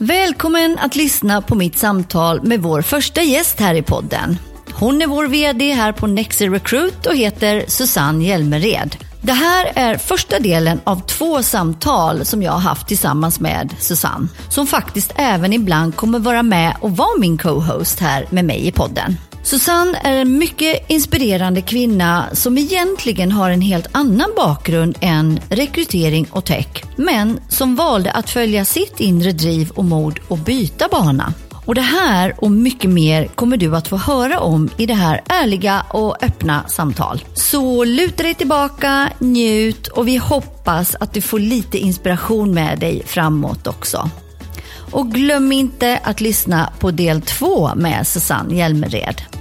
Välkommen att lyssna på mitt samtal med vår första gäst här i podden. Hon är vår VD här på Nexi Recruit och heter Susanne Hjelmered. Det här är första delen av två samtal som jag har haft tillsammans med Susanne, som faktiskt även ibland kommer vara med och vara min co-host här med mig i podden. Susanne är en mycket inspirerande kvinna som egentligen har en helt annan bakgrund än rekrytering och tech, men som valde att följa sitt inre driv och mod och byta bana. Och det här och mycket mer kommer du att få höra om i det här ärliga och öppna samtal. Så luta dig tillbaka, njut och vi hoppas att du får lite inspiration med dig framåt också. Och glöm inte att lyssna på del två med Susanne Hjelmered.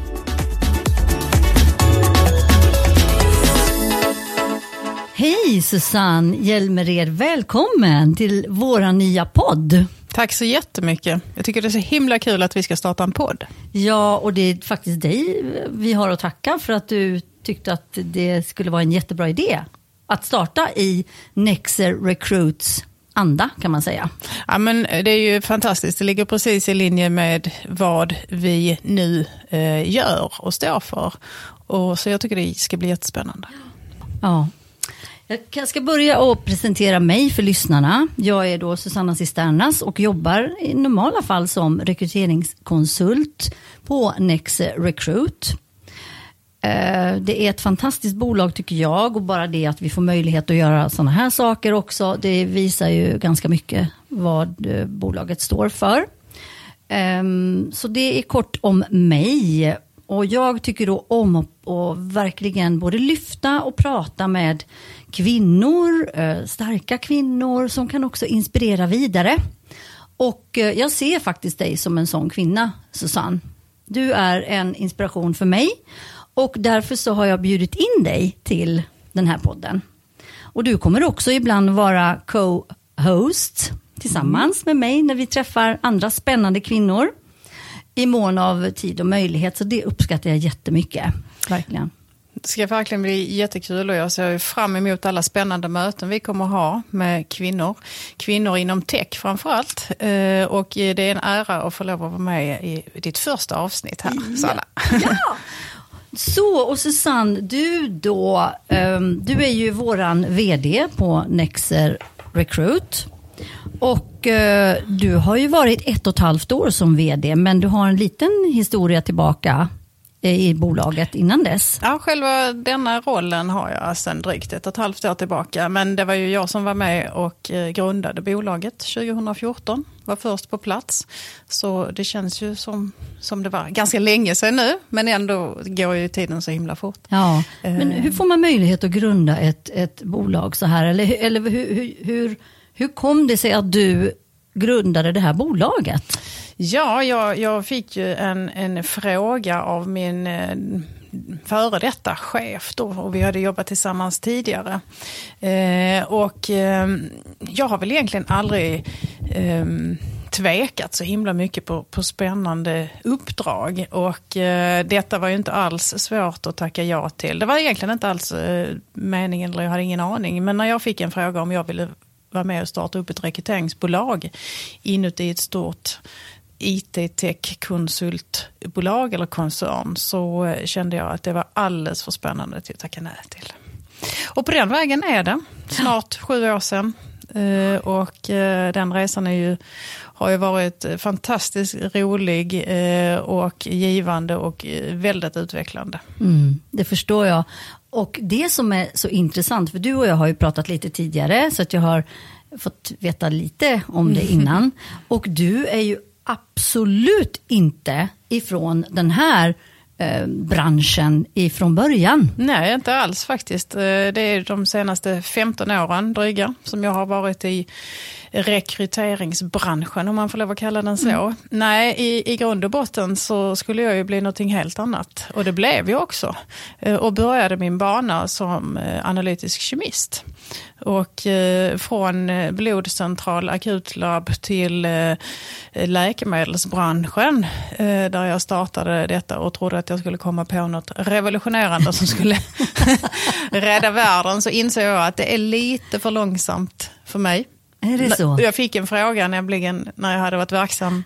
Hej Susanne Hjelmered, välkommen till vår nya podd. Tack så jättemycket. Jag tycker det är så himla kul att vi ska starta en podd. Ja, och det är faktiskt dig vi har att tacka för att du tyckte att det skulle vara en jättebra idé att starta i Nexer Recruits anda kan man säga. Ja, men det är ju fantastiskt. Det ligger precis i linje med vad vi nu eh, gör och står för. Och, så jag tycker det ska bli jättespännande. Ja, jag ska börja och presentera mig för lyssnarna. Jag är då Susanna Cisternas och jobbar i normala fall som rekryteringskonsult på Nexe Recruit. Eh, det är ett fantastiskt bolag tycker jag och bara det att vi får möjlighet att göra sådana här saker också, det visar ju ganska mycket vad eh, bolaget står för. Ehm, så det är kort om mig och jag tycker då om att verkligen både lyfta och prata med kvinnor, eh, starka kvinnor som kan också inspirera vidare. Och eh, jag ser faktiskt dig som en sån kvinna, Susanne. Du är en inspiration för mig och därför så har jag bjudit in dig till den här podden. Och du kommer också ibland vara co-host tillsammans med mig när vi träffar andra spännande kvinnor i mån av tid och möjlighet. Så det uppskattar jag jättemycket. Verkligen. Det ska verkligen bli jättekul och jag ser fram emot alla spännande möten vi kommer ha med kvinnor. Kvinnor inom tech framförallt. Eh, och det är en ära att få lov att vara med i ditt första avsnitt här, Sanna. Ja. Så, och Susanne, du då, um, du är ju våran VD på Nexer Recruit. Och uh, du har ju varit ett och ett halvt år som VD, men du har en liten historia tillbaka i bolaget innan dess? Ja, själva denna rollen har jag sedan drygt ett och ett halvt år tillbaka. Men det var ju jag som var med och eh, grundade bolaget 2014. Var först på plats. Så det känns ju som, som det var ganska länge sedan nu. Men ändå går ju tiden så himla fort. Ja, men hur får man möjlighet att grunda ett, ett bolag så här? Eller, eller hur, hur, hur, hur kom det sig att du grundade det här bolaget? Ja, jag, jag fick ju en, en fråga av min eh, före detta chef då, och vi hade jobbat tillsammans tidigare. Eh, och eh, jag har väl egentligen aldrig eh, tvekat så himla mycket på, på spännande uppdrag. Och eh, detta var ju inte alls svårt att tacka ja till. Det var egentligen inte alls eh, meningen, eller jag hade ingen aning. Men när jag fick en fråga om jag ville vara med och starta upp ett rekryteringsbolag inuti ett stort IT-tech-konsultbolag eller koncern så eh, kände jag att det var alldeles för spännande att tacka nej till. Och på den vägen är det, snart sju år sedan. Eh, och eh, den resan är ju, har ju varit fantastiskt rolig och givande och väldigt utvecklande. Mm, det förstår jag. Och det som är så intressant, för du och jag har ju pratat lite tidigare, så att jag har fått veta lite om det innan. Och du är ju absolut inte ifrån den här eh, branschen ifrån början. Nej, inte alls faktiskt. Eh, det är de senaste 15 åren dryga som jag har varit i rekryteringsbranschen, om man får lov att kalla den så. Mm. Nej, i, i grund och botten så skulle jag ju bli någonting helt annat. Och det blev jag också. Eh, och började min bana som eh, analytisk kemist. Och eh, från eh, blodcentral, akutlabb till eh, läkemedelsbranschen eh, där jag startade detta och trodde att jag skulle komma på något revolutionerande som skulle rädda världen så insåg jag att det är lite för långsamt för mig. Är det så? Jag fick en fråga nämligen när jag hade varit verksam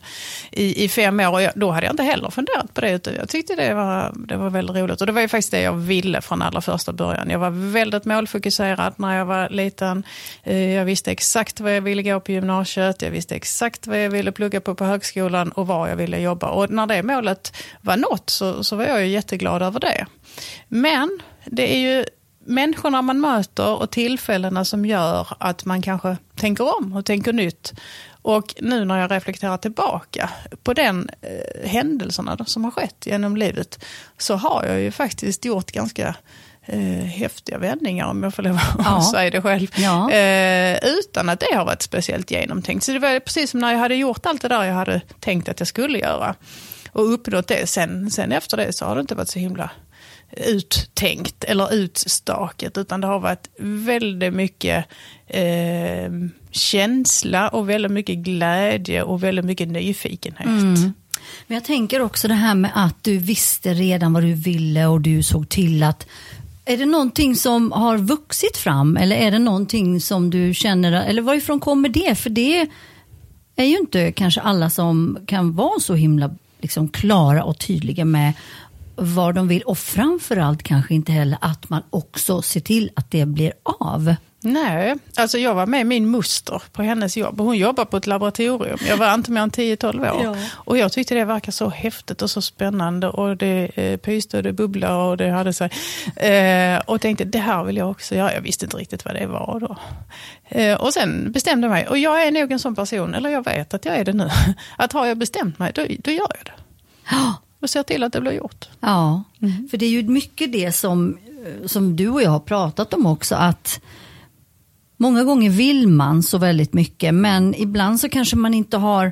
i, i fem år och jag, då hade jag inte heller funderat på det. Utan jag tyckte det var, det var väldigt roligt och det var ju faktiskt det jag ville från allra första början. Jag var väldigt målfokuserad när jag var liten. Eh, jag visste exakt vad jag ville gå på gymnasiet, jag visste exakt vad jag ville plugga på på högskolan och var jag ville jobba. Och när det målet var nått så, så var jag ju jätteglad över det. Men det är ju människorna man möter och tillfällena som gör att man kanske tänker om och tänker nytt. Och nu när jag reflekterar tillbaka på den eh, händelserna som har skett genom livet så har jag ju faktiskt gjort ganska eh, häftiga vändningar om jag får lov att ja. säga det själv. Ja. Eh, utan att det har varit speciellt genomtänkt. Så det var precis som när jag hade gjort allt det där jag hade tänkt att jag skulle göra och uppnått det. Sen, sen efter det så har det inte varit så himla uttänkt eller utstaket, utan det har varit väldigt mycket eh, känsla och väldigt mycket glädje och väldigt mycket nyfikenhet. Mm. Men jag tänker också det här med att du visste redan vad du ville och du såg till att är det någonting som har vuxit fram eller är det någonting som du känner, eller varifrån kommer det? För det är ju inte kanske alla som kan vara så himla liksom klara och tydliga med vad de vill och framförallt kanske inte heller att man också ser till att det blir av. Nej, alltså jag var med min muster på hennes jobb. Hon jobbar på ett laboratorium. Jag var inte mer än 10-12 år. Ja. Och jag tyckte det verkade så häftigt och så spännande. Och det eh, pyste och det bubblade och det hade sig. Eh, och tänkte det här vill jag också göra. Jag visste inte riktigt vad det var då. Eh, och sen bestämde jag mig. Och jag är nog en sån person, eller jag vet att jag är det nu. Att har jag bestämt mig, då, då gör jag det. Och ser till att det blir gjort. Ja, mm. för det är ju mycket det som, som du och jag har pratat om också, att många gånger vill man så väldigt mycket, men ibland så kanske man inte har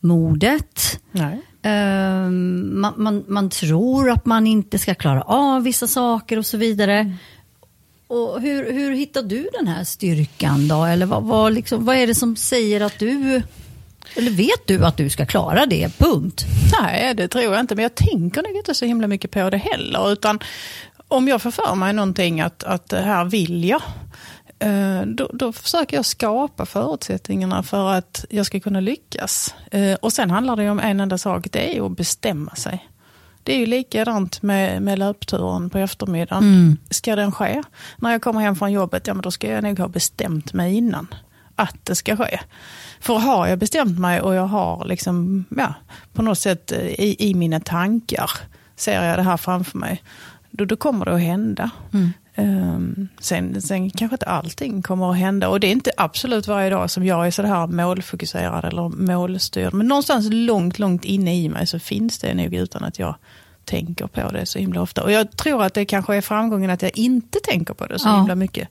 modet. Nej. Uh, man, man, man, tror att man inte ska klara av vissa saker och så vidare. Mm. Och hur, hur hittar du den här styrkan då? Eller vad, vad, liksom, vad är det som säger att du eller vet du att du ska klara det, punkt? Nej, det tror jag inte. Men jag tänker nog inte så himla mycket på det heller. Utan om jag får för mig någonting att, att det här vill jag. Eh, då, då, försöker jag skapa förutsättningarna för att jag ska kunna lyckas. Eh, och sen handlar det om en enda sak, det är att bestämma sig. Det är ju likadant med, med löpturen på eftermiddagen. Mm. Ska den ske? När jag kommer hem från jobbet, ja men då ska jag nog ha bestämt mig innan att det ska ske. För har jag bestämt mig och jag har liksom, ja, på något sätt eh, i, i mina tankar ser jag det här framför mig, då, då kommer det att hända. Mm. Um, sen, sen kanske inte allting kommer att hända och det är inte absolut varje dag som jag är så här målfokuserad eller målstyrd. Men någonstans långt, långt inne i mig så finns det nog utan att jag tänker på det så himla ofta. Och jag tror att det kanske är framgången att jag inte tänker på det så ja. himla mycket.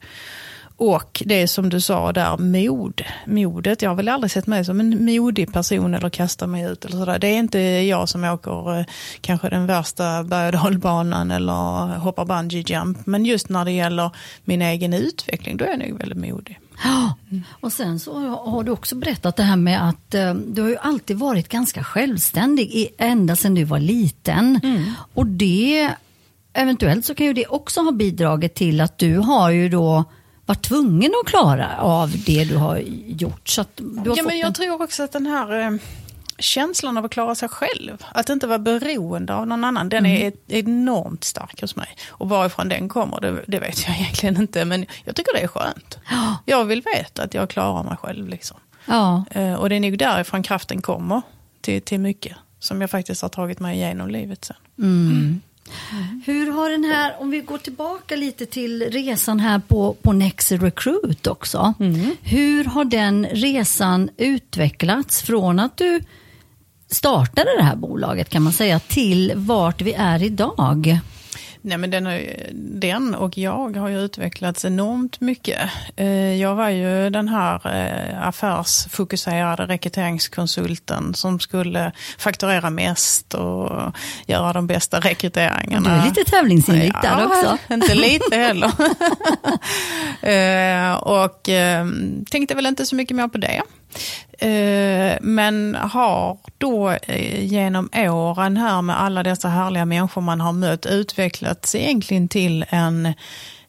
Och det som du sa där, mod. Modet, jag har väl aldrig sett mig som en modig person eller kasta mig ut eller sådär. Det är inte jag som åker eh, kanske den värsta berg dalbanan eller hoppar bungee jump. Men just när det gäller min egen utveckling, då är jag nog väldigt modig. Ja, och sen så har du också berättat det här med att eh, du har ju alltid varit ganska självständig ända sedan du var liten. Mm. Och det, eventuellt så kan ju det också ha bidragit till att du har ju då varit tvungen att klara av det du har gjort. Så du har ja, men jag en... tror också att den här eh, känslan av att klara sig själv, att inte vara beroende av någon annan, den mm. är enormt stark hos mig. Och varifrån den kommer, det, det, vet jag egentligen inte, men jag tycker det är skönt. Ja. Jag vill veta att jag klarar mig själv. Liksom. Ja. Eh, och det är nog därifrån kraften kommer till, till mycket, som jag faktiskt har tagit mig igenom livet sen. Mm. Mm. Hur har den här, om vi går tillbaka lite till resan här på, på Next Recruit också. Mm. Hur har den resan utvecklats från att du startade det här bolaget kan man säga till vart vi är idag? Nej, men den, har, den och jag har ju utvecklats enormt mycket. Eh, jag var ju den här eh, affärsfokuserade rekryteringskonsulten som skulle fakturera mest och göra de bästa rekryteringarna. Du är lite tävlingsinriktad ja, också. inte lite heller. Eh, och tänkte väl inte så mycket mer på det. Eh, men har då eh, genom åren här med alla dessa härliga människor man har mött utvecklats egentligen till en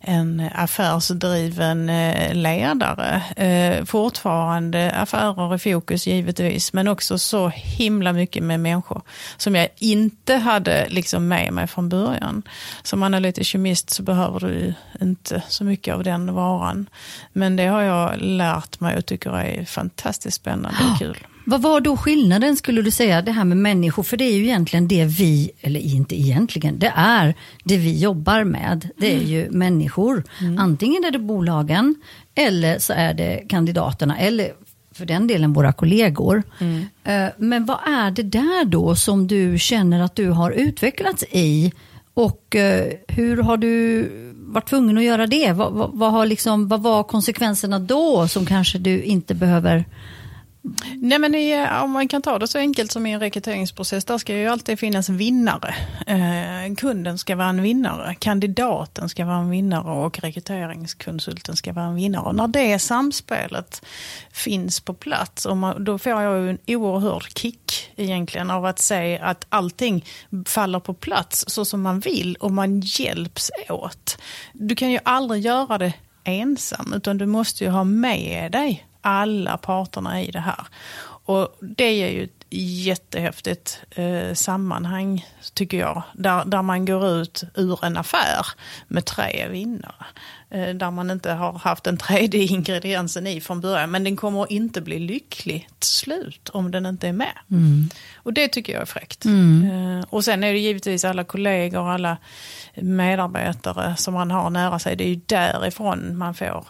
en affärsdriven eh, ledare. Eh, fortfarande affärer i fokus givetvis, men också så himla mycket med människor som jag inte hade liksom med mig från början. Som analytisk kemist så behöver du inte så mycket av den varan. Men det har jag lärt mig och tycker är fantastiskt spännande och kul. Vad var då skillnaden skulle du säga, det här med människor? För det är ju egentligen det vi, eller inte egentligen, det är det vi jobbar med. Det är mm. ju människor. Mm. Antingen är det bolagen eller så är det kandidaterna eller för den delen våra kollegor. Mm. Eh, men vad är det där då som du känner att du har utvecklats i? Och eh, hur har du varit tvungen att göra det? Vad, vad, vad, har liksom, vad var konsekvenserna då som kanske du inte behöver Nej, men i, eh, om man kan ta det så enkelt som i en rekryteringsprocess, där ska ju alltid finnas vinnare. Eh, kunden ska vara en vinnare, kandidaten ska vara en vinnare och rekryteringskonsulten ska vara en vinnare. Och när det samspelet finns på plats, och man, då får jag en oerhörd kick egentligen av att se att allting faller på plats så som man vill och man hjälps åt. Du kan ju aldrig göra det ensam, utan du måste ju ha med dig alla parterna i det här. Och det är ju ett jättehäftigt eh, sammanhang, tycker jag. Där, där man går ut ur en affär med tre vinnare. Eh, där man inte har haft den tredje ingrediensen i från början. Men den kommer inte bli lycklig till slut om den inte är med. Mm. Och det tycker jag är fräckt. Mm. Eh, och sen är det givetvis alla kollegor och alla medarbetare som man har nära sig. Det är ju därifrån man får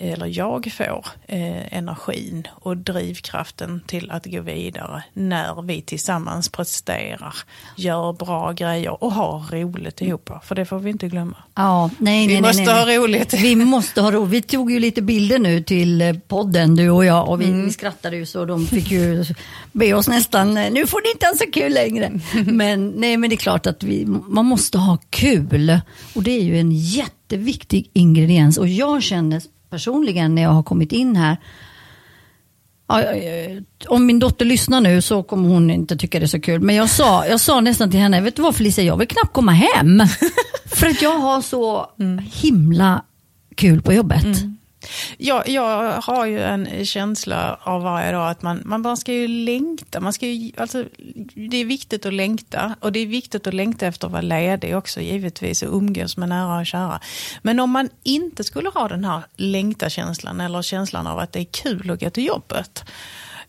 eller jag får, eh, energin och drivkraften till att gå vidare när vi tillsammans presterar, gör bra grejer och har roligt ihop. För det får vi inte glömma. Ja, nej, vi nej, måste nej, ha roligt. Vi måste ha roligt. Vi tog ju lite bilder nu till eh, podden, du och jag, och vi, mm. vi skrattade ju så de fick ju be oss nästan, eh, nu får ni inte ha så kul längre. Men, nej, men det är klart att vi, man måste ha kul. Och det är ju en jätteviktig ingrediens. Och jag känner personligen när jag har kommit in här. Om min dotter lyssnar nu så kommer hon inte tycka det är så kul. Men jag sa, jag sa nästan till henne, vet du vad Felicia, jag vill knappt komma hem. För att jag har så mm. himla kul på jobbet. Mm. Jag, jag har ju en känsla av varje dag att man, man bara ska ju längta. Man ska ju, alltså, det är viktigt att längta och det är viktigt att längta efter att vara ledig också givetvis och umgås med nära och kära. Men om man inte skulle ha den här längta-känslan eller känslan av att det är kul att gå till jobbet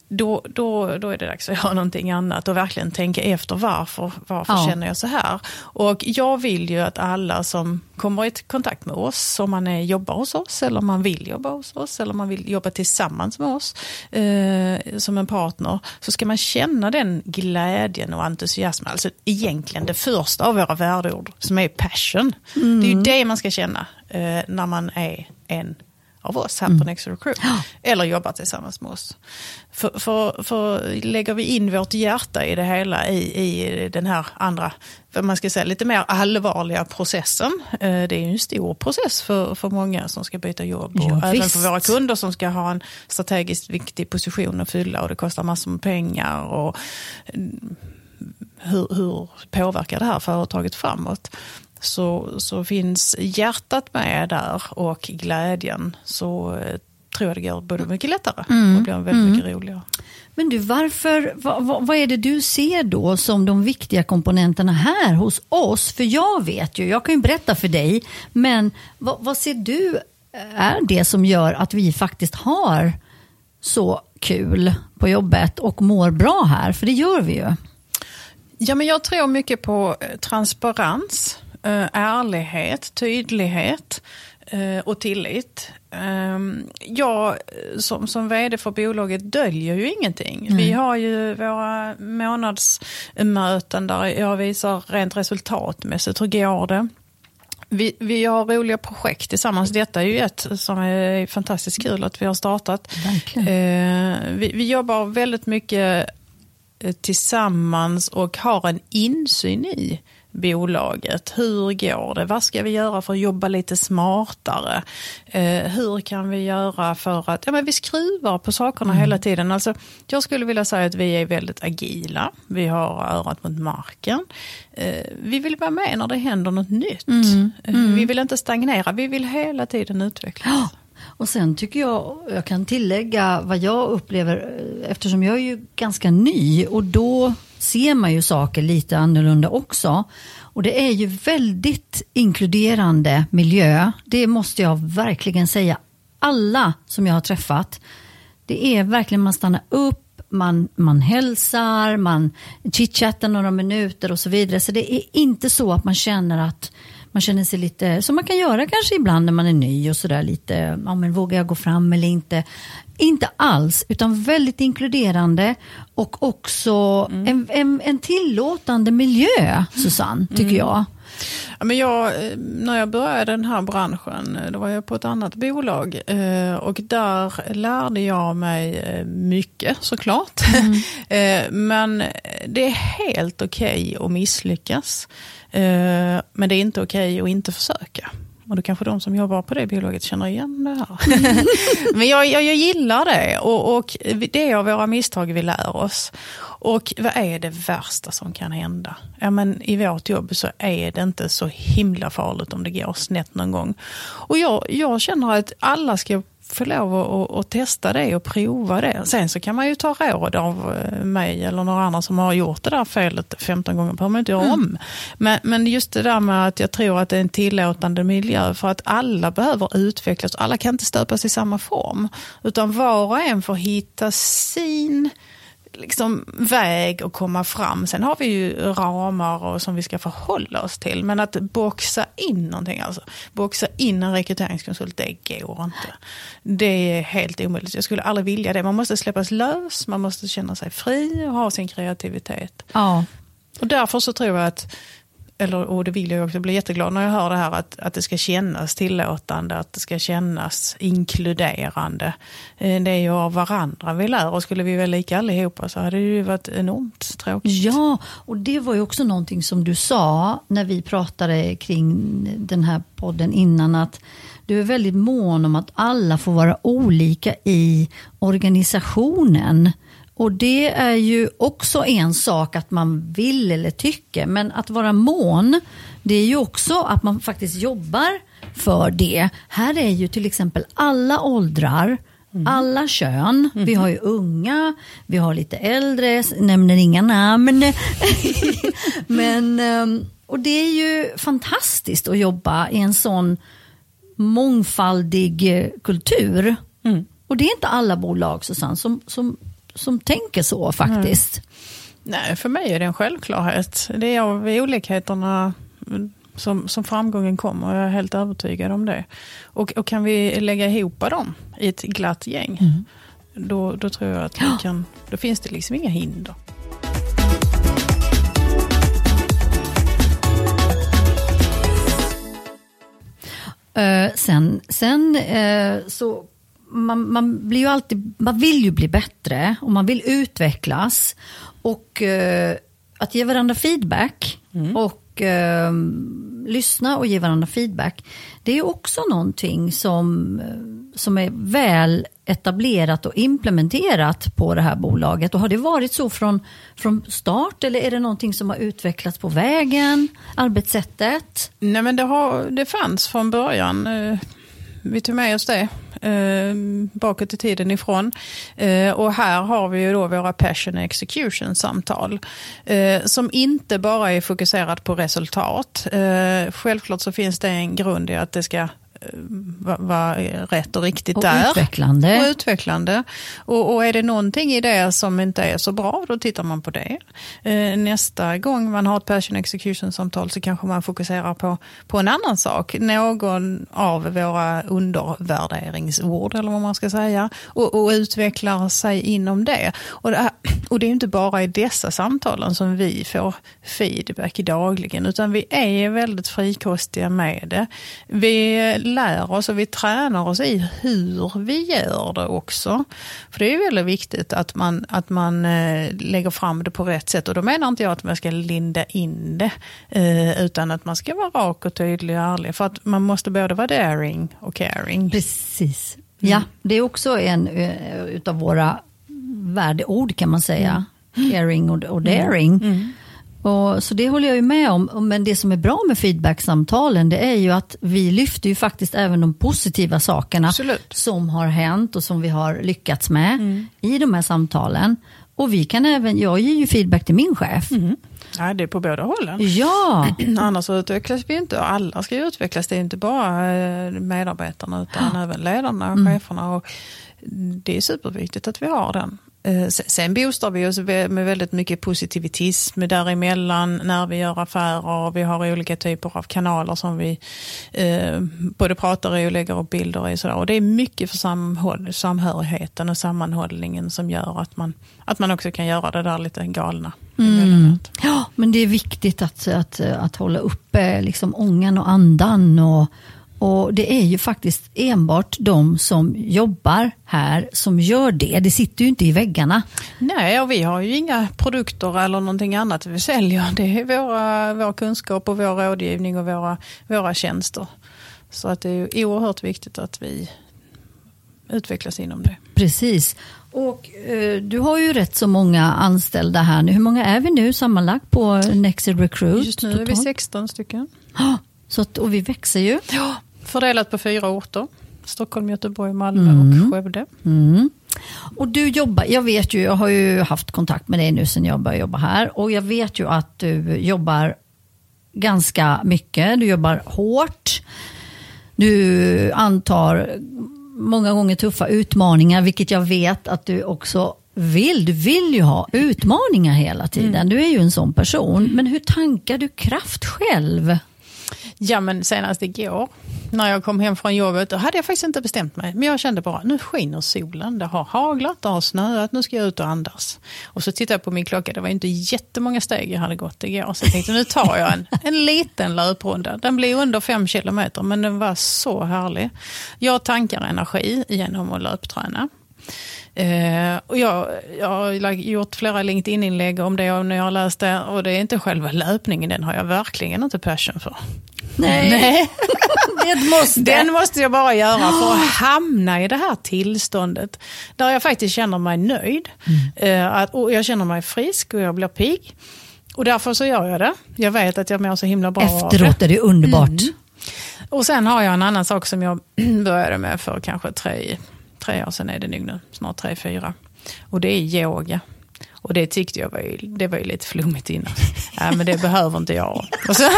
då, då, då är det dags att göra någonting annat och verkligen tänka efter varför, varför ja. känner jag så här. Och jag vill ju att alla som kommer i kontakt med oss, om man är, jobbar hos oss eller om man vill jobba hos oss eller om man vill jobba tillsammans med oss eh, som en partner, så ska man känna den glädjen och entusiasmen. Alltså egentligen det första av våra värdeord som är passion. Mm. Det är ju det man ska känna eh, när man är en av oss här mm. på Next Recruit. Eller jobbar tillsammans med oss. För, för, för lägger vi in vårt hjärta i det hela i, i den här andra, vad man ska säga, lite mer allvarliga processen. Eh, det är ju en stor process för, för många som ska byta jobb. Och ja, även för våra kunder som ska ha en strategiskt viktig position att fylla och det kostar massor med pengar. Och, mm, hur, hur påverkar det här företaget framåt? Så, så finns hjärtat med där och glädjen så eh, tror jag det går både mycket lättare mm. och blir väldigt mm. mycket roligare. Men du, varför, vad, vad, är det du ser då som de viktiga komponenterna här hos oss? För jag vet ju, jag kan ju berätta för dig, men vad, vad ser du är det som gör att vi faktiskt har så kul på jobbet och mår bra här? För det gör vi ju. Ja, men jag tror mycket på eh, transparens. Eh, ärlighet, tydlighet eh, och tillit. Ehm, jag som, som vd för bolaget döljer ju ingenting. Mm. Vi har ju våra månadsmöten där jag visar rent resultatmässigt hur går det. Vi, vi har roliga projekt tillsammans. Detta är ju ett som är fantastiskt kul att vi har startat. Eh, vi, vi jobbar väldigt mycket tillsammans och har en insyn i bolaget. Hur går det? Vad ska vi göra för att jobba lite smartare? Eh, hur kan vi göra för att, ja men vi skruvar på sakerna mm. hela tiden. Alltså, jag skulle vilja säga att vi är väldigt agila. Vi har örat mot marken. Eh, vi vill vara med när det händer något nytt. Mm. Eh, mm. Vi vill inte stagnera, vi vill hela tiden utvecklas. Och sen tycker jag, jag kan tillägga vad jag upplever, eh, eftersom jag är ju ganska ny och då ser man ju saker lite annorlunda också. Och det är ju väldigt inkluderande miljö. Det måste jag verkligen säga. Alla som jag har träffat, det är verkligen man stannar upp, man, man hälsar, man chitchattar några minuter och så vidare. Så det är inte så att man känner att man känner sig lite, som man kan göra kanske ibland när man är ny och sådär lite, ja men vågar jag gå fram eller inte? Inte alls, utan väldigt inkluderande och också mm. en, en, en, tillåtande miljö, Susanne, tycker mm. jag. Ja, men jag, när jag började den här branschen, då var jag på ett annat bolag eh, och där lärde jag mig eh, mycket såklart. Mm. Men det är helt okej okay att misslyckas. Eh, men det är inte okej att inte försöka. Och då kanske de som jobbar på det bolaget känner igen det här. men jag, jag, jag, gillar det och, och det är av våra misstag vi lär oss. Och vad är det värsta som kan hända? Ja, men I vårt jobb så är det inte så himla farligt om det går snett någon gång. Och jag, jag känner att alla ska få lov att, att, testa det och prova det. Sen så kan man ju ta råd av eh, mig eller några andra som har gjort det där felet 15 gånger, behöver man inte göra mm. om. Men, men just det där med att jag tror att det är en tillåtande miljö för att alla behöver utvecklas. Alla kan inte stöpas i samma form. Utan var och en får hitta sin liksom väg att komma fram. Sen har vi ju ramar och som vi ska förhålla oss till. Men att boxa in någonting, alltså boxa in en rekryteringskonsult, det går inte. Det är helt omöjligt. Jag skulle aldrig vilja det. Man måste släppas lös, man måste känna sig fri och ha sin kreativitet. Ja. Och därför så tror jag att eller, och det vill jag också, bli jätteglad när jag hör det här att, att det ska kännas tillåtande, att det ska kännas inkluderande. Eh, det är ju av varandra vi lär och skulle vi vara lika allihopa så hade det ju varit enormt tråkigt. Ja, och det var ju också någonting som du sa när vi pratade kring den här podden innan att du är väldigt mån om att alla får vara olika i organisationen. Och det är ju också en sak att man vill eller tycker, men att vara mån, det är ju också att man faktiskt jobbar för det. Här är ju till exempel alla åldrar, Mm. Alla kön. Mm. Vi har ju unga, vi har lite äldre, nämner inga namn. Men, ehm, och det är ju fantastiskt att jobba i en sån mångfaldig eh, kultur. Mm. Och det är inte alla bolag Susanne, som, som som tänker så faktiskt. Nej. Nej, för mig är det en självklarhet. Det är av olikheterna som, som framgången kommer. Jag är helt övertygad om det. Och, och kan vi lägga ihop dem i ett glatt gäng, mm. då, då tror jag att vi kan, då finns det liksom inga hinder. Uh, sen sen uh, så man, man, blir ju alltid, man vill ju bli bättre och man vill utvecklas. Och eh, att ge varandra feedback mm. och eh, lyssna och ge varandra feedback. Det är också någonting som, eh, som är väl etablerat och implementerat på det här bolaget. Och har det varit så från, från start eller är det någonting som har utvecklats på vägen? Arbetssättet? Nej men det, har, det fanns från början. Eh, vi tog med oss det eh, bakåt i tiden ifrån. Eh, och här har vi ju då våra passion execution-samtal. Eh, som inte bara är fokuserat på resultat. Eh, självklart så finns det en grund i att det ska vara va rätt och riktigt och där. Utvecklande. Och utvecklande. Och, och, är det någonting i det som inte är så bra, då tittar man på det. Eh, nästa gång man har ett passion execution-samtal så kanske man fokuserar på, på en annan sak. Någon av våra undervärderingsord, eller vad man ska säga. Och, och utvecklar sig inom det. Och det, och det är inte bara i dessa samtalen som vi får feedback dagligen, utan vi är väldigt frikostiga med det. Vi lär oss och vi tränar oss i hur vi gör det också. För det är väldigt viktigt att man, att man eh, lägger fram det på rätt sätt. Och då menar inte jag att man ska linda in det, eh, utan att man ska vara rak och tydlig och ärlig. För att man måste både vara daring och caring. Precis. Mm. Ja, det är också en utav våra värdeord kan man säga. Mm. Caring och, och daring. Mm. Och, så det håller jag ju med om. Men det som är bra med feedbacksamtalen det är ju att vi lyfter ju faktiskt även de positiva sakerna Absolut. som har hänt och som vi har lyckats med mm. i de här samtalen. Och vi kan även, jag ger ju feedback till min chef. Mm. Ja, det är på båda hållen. Ja. Annars utvecklas vi inte. Alla ska ju utvecklas. Det är inte bara eh, medarbetarna utan ja. även ledarna och mm. cheferna. Och det är superviktigt att vi har den. Eh, sen boostar vi oss med väldigt mycket positivitism däremellan när vi gör affärer. Vi har olika typer av kanaler som vi eh, både pratar i och lägger upp bilder i. Och det är mycket för samhörigheten och sammanhållningen som gör att man, att man också kan göra det där lite galna. Mm. Ja, men det är viktigt att, att, att hålla uppe liksom ångan och andan och, och det är ju faktiskt enbart de som jobbar här som gör det. Det sitter ju inte i väggarna. Nej, och vi har ju inga produkter eller någonting annat vi säljer. Det är våra, vår kunskap och vår rådgivning och våra, våra tjänster. Så att det är oerhört viktigt att vi utvecklas inom det. Precis. Och eh, Du har ju rätt så många anställda här nu. Hur många är vi nu sammanlagt på Nexted Recruit? Just nu totalt? är vi 16 stycken. Så att, och vi växer ju. Ja, Fördelat på fyra orter. Stockholm, Göteborg, Malmö mm. och Skövde. Mm. Och du jobbar, jag vet ju, jag har ju haft kontakt med dig nu sedan jag började jobba här och jag vet ju att du jobbar ganska mycket, du jobbar hårt. Du antar många gånger tuffa utmaningar, vilket jag vet att du också vill. Du vill ju ha utmaningar hela tiden. Mm. Du är ju en sån person. Men hur tankar du kraft själv? Ja men senast igår när jag kom hem från jobbet, då hade jag faktiskt inte bestämt mig. Men jag kände bara, nu skiner solen, det har haglat, det har snöat, nu ska jag ut och andas. Och så tittade jag på min klocka, det var inte jättemånga steg jag hade gått igår. Så jag tänkte, nu tar jag en, en liten löprunda. Den blir under fem kilometer, men den var så härlig. Jag tankar energi genom att löpträna. Eh, och jag, jag har gjort flera LinkedIn-inlägg om det och när jag har läst det. Och det är inte själva löpningen, den har jag verkligen inte passion för. Nej, Nej. det måste. den måste jag bara göra för att hamna i det här tillståndet. Där jag faktiskt känner mig nöjd. Mm. Eh, att, och jag känner mig frisk och jag blir pigg. Och därför så gör jag det. Jag vet att jag mår så himla bra Efteråt är det underbart. Mm. Och sen har jag en annan sak som jag började med för kanske tre tre år sedan är det nog nu, snart tre, fyra. Och det är yoga. Och det tyckte jag var ju, det var ju lite flummigt innan. Ja, men det behöver inte jag. Och så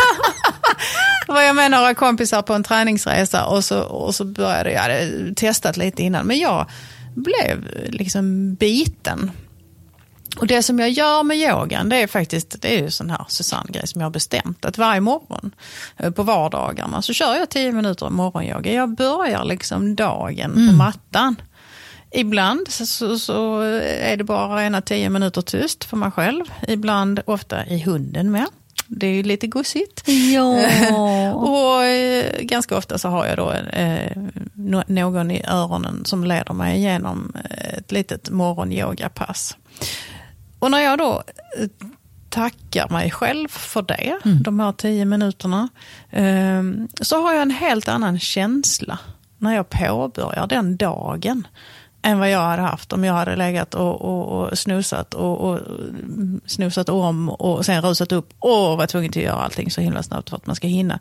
var jag med några kompisar på en träningsresa och så, och så började jag, hade testat lite innan, men jag blev liksom biten. Och det som jag gör med yogan, det är faktiskt, det är ju sån här Susanne-grej som jag har bestämt. Att varje morgon eh, på vardagarna så kör jag tio minuter morgonyoga. Jag börjar liksom dagen mm. på mattan. Ibland så, så, är det bara ena tio minuter tyst för mig själv. Ibland, ofta i hunden med. Det är ju lite gossigt. Ja. och eh, ganska ofta så har jag då eh, någon i öronen som leder mig igenom ett litet morgonyogapass. Och när jag då eh, tackar mig själv för det, mm. de här tio minuterna, ehm, så har jag en helt annan känsla när jag påbörjar den dagen än vad jag hade haft om jag hade legat och, och, och snusat och, och, snusat om och sen rusat upp och var tvungen att göra allting så himla snabbt för att man ska hinna.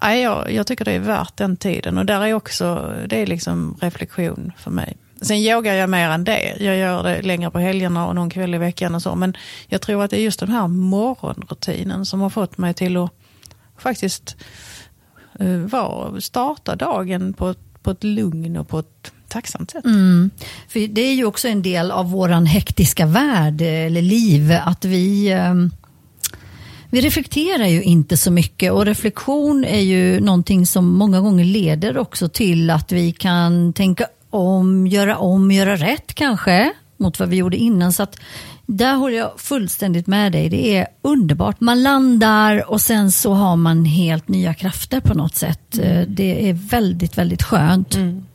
Jag, jag tycker det är värt den tiden och där är också, det är liksom reflektion för mig. Sen yogar jag mer än det. Jag gör det längre på helgerna och någon kväll i veckan och så. Men jag tror att det är just den här morgonrutinen som har fått mig till att faktiskt eh, var, starta dagen på, på ett lugn och på ett tacksamt sätt. Mm. För det är ju också en del av våran hektiska värld eller liv att vi eh, vi reflekterar ju inte så mycket och reflektion är ju någonting som många gånger leder också till att vi kan tänka om, göra om, göra rätt kanske. mot vad vi gjorde innan. Så att där håller jag fullständigt med dig. Det är underbart. Man landar och sen så har man helt nya krafter på något sätt. Mm. Det är väldigt, väldigt skönt. Mm.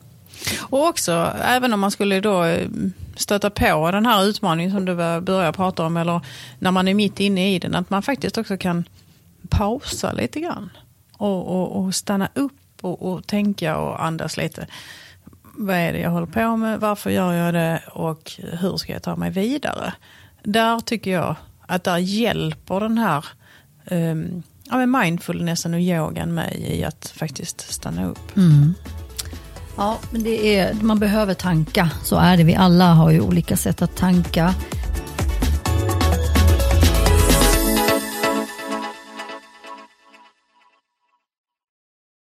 Och också, även om man skulle då eh, stöta på den här utmaningen som du börjar prata om, eller när man är mitt inne i den, att man faktiskt också kan pausa lite grann. Och, och, och stanna upp och, och tänka och andas lite. Vad är det jag håller på med? Varför gör jag det? Och hur ska jag ta mig vidare? Där tycker jag att där hjälper den här um, ja, mindfulnessen och yogan mig i att faktiskt stanna upp. Mm. Ja, men det är, man behöver tanka. Så är det. Vi alla har ju olika sätt att tanka.